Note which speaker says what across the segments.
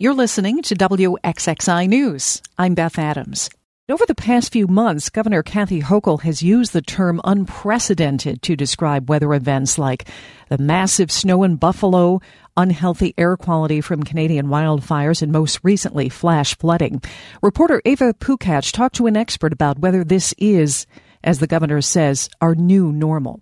Speaker 1: You're listening to WXXI News. I'm Beth Adams. Over the past few months, Governor Kathy Hochul has used the term unprecedented to describe weather events like the massive snow in Buffalo, unhealthy air quality from Canadian wildfires, and most recently, flash flooding. Reporter Ava Pukach talked to an expert about whether this is, as the governor says, our new normal.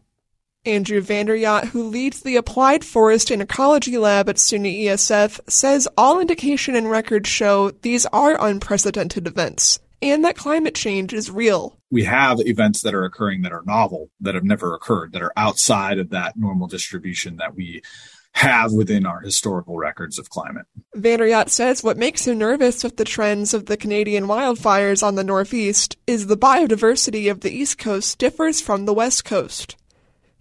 Speaker 2: Andrew Vander Yacht, who leads the Applied Forest and Ecology Lab at SUNY ESF, says all indication and records show these are unprecedented events and that climate change is real.
Speaker 3: We have events that are occurring that are novel, that have never occurred, that are outside of that normal distribution that we have within our historical records of climate.
Speaker 2: Vander Yacht says what makes him nervous with the trends of the Canadian wildfires on the Northeast is the biodiversity of the East Coast differs from the West Coast.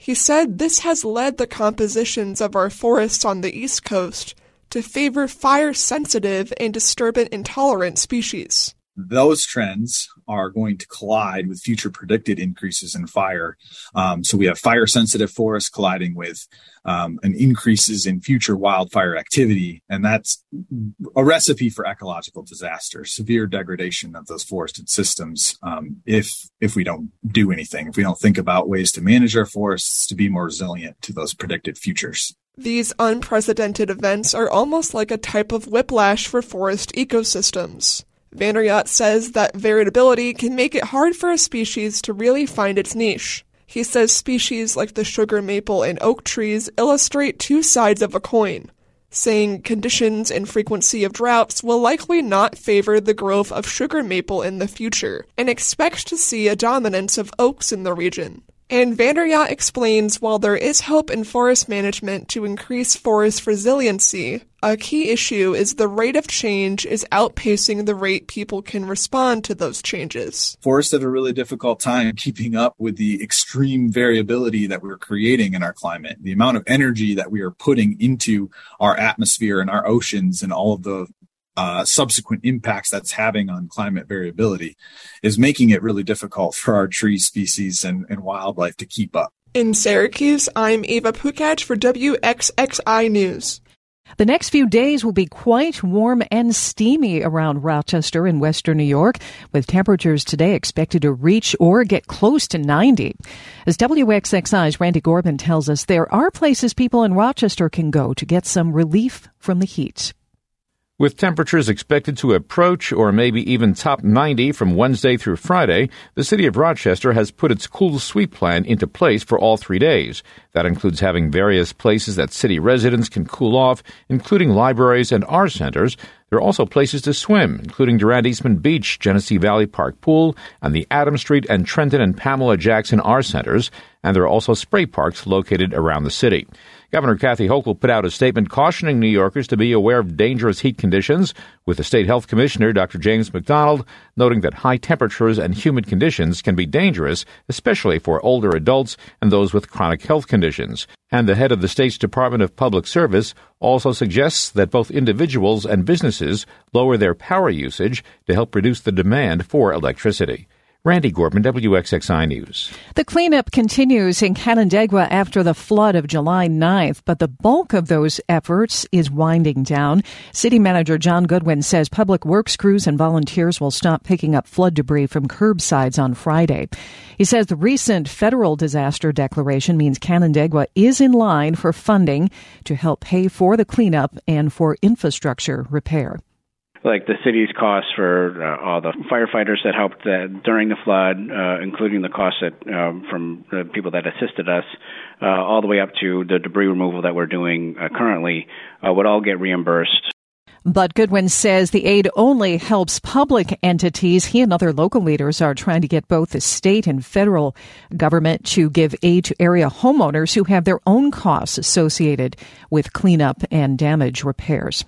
Speaker 2: He said this has led the compositions of our forests on the East Coast to favor fire sensitive and disturbance intolerant species.
Speaker 3: Those trends are going to collide with future predicted increases in fire. Um, so we have fire sensitive forests colliding with um, an increases in future wildfire activity, and that's a recipe for ecological disaster, severe degradation of those forested systems. Um, if if we don't do anything, if we don't think about ways to manage our forests to be more resilient to those predicted futures.
Speaker 2: These unprecedented events are almost like a type of whiplash for forest ecosystems. Vander Yacht says that variability can make it hard for a species to really find its niche. He says species like the sugar maple and oak trees illustrate two sides of a coin, saying conditions and frequency of droughts will likely not favor the growth of sugar maple in the future, and expects to see a dominance of oaks in the region. And Vander Yacht explains while there is hope in forest management to increase forest resiliency, a key issue is the rate of change is outpacing the rate people can respond to those changes.
Speaker 3: Forests have a really difficult time keeping up with the extreme variability that we're creating in our climate. The amount of energy that we are putting into our atmosphere and our oceans and all of the uh, subsequent impacts that's having on climate variability is making it really difficult for our tree species and, and wildlife to keep up.
Speaker 2: In Syracuse, I'm Eva Pukach for WXXI News.
Speaker 1: The next few days will be quite warm and steamy around Rochester and western New York, with temperatures today expected to reach or get close to 90. As WXXI's Randy Gorman tells us, there are places people in Rochester can go to get some relief from the heat.
Speaker 4: With temperatures expected to approach or maybe even top 90 from Wednesday through Friday, the city of Rochester has put its cool sweep plan into place for all three days. That includes having various places that city residents can cool off, including libraries and R-Centers. There are also places to swim, including Durand Eastman Beach, Genesee Valley Park Pool, and the Adam Street and Trenton and Pamela Jackson R-Centers, and there are also spray parks located around the city. Governor Kathy Hochul put out a statement cautioning New Yorkers to be aware of dangerous heat conditions, with the state health commissioner, Dr. James McDonald, noting that high temperatures and humid conditions can be dangerous, especially for older adults and those with chronic health conditions. And the head of the state's Department of Public Service also suggests that both individuals and businesses lower their power usage to help reduce the demand for electricity. Randy Gorman, WXXI News.
Speaker 1: The cleanup continues in Canandaigua after the flood of July 9th, but the bulk of those efforts is winding down. City Manager John Goodwin says public works crews and volunteers will stop picking up flood debris from curbsides on Friday. He says the recent federal disaster declaration means Canandaigua is in line for funding to help pay for the cleanup and for infrastructure repair
Speaker 5: like the city's costs for uh, all the firefighters that helped uh, during the flood, uh, including the costs that um, from the people that assisted us, uh, all the way up to the debris removal that we're doing uh, currently, uh, would all get reimbursed.
Speaker 1: But Goodwin says the aid only helps public entities. He and other local leaders are trying to get both the state and federal government to give aid to area homeowners who have their own costs associated with cleanup and damage repairs.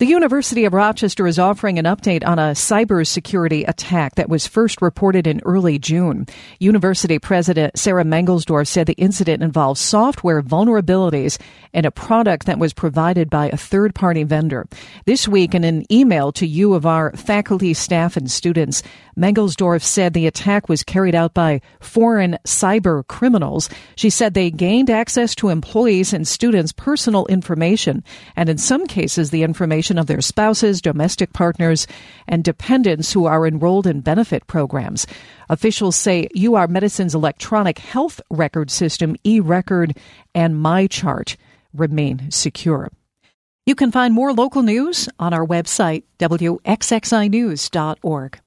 Speaker 1: The University of Rochester is offering an update on a cybersecurity attack that was first reported in early June. University President Sarah Mangelsdorf said the incident involved software vulnerabilities in a product that was provided by a third party vendor. This week, in an email to U of R faculty, staff, and students, Mangelsdorf said the attack was carried out by foreign cyber criminals. She said they gained access to employees and students' personal information, and in some cases, the information information of their spouses, domestic partners, and dependents who are enrolled in benefit programs. Officials say UR Medicine's electronic health record system, eRecord, and MyChart remain secure. You can find more local news on our website, wxxinews.org.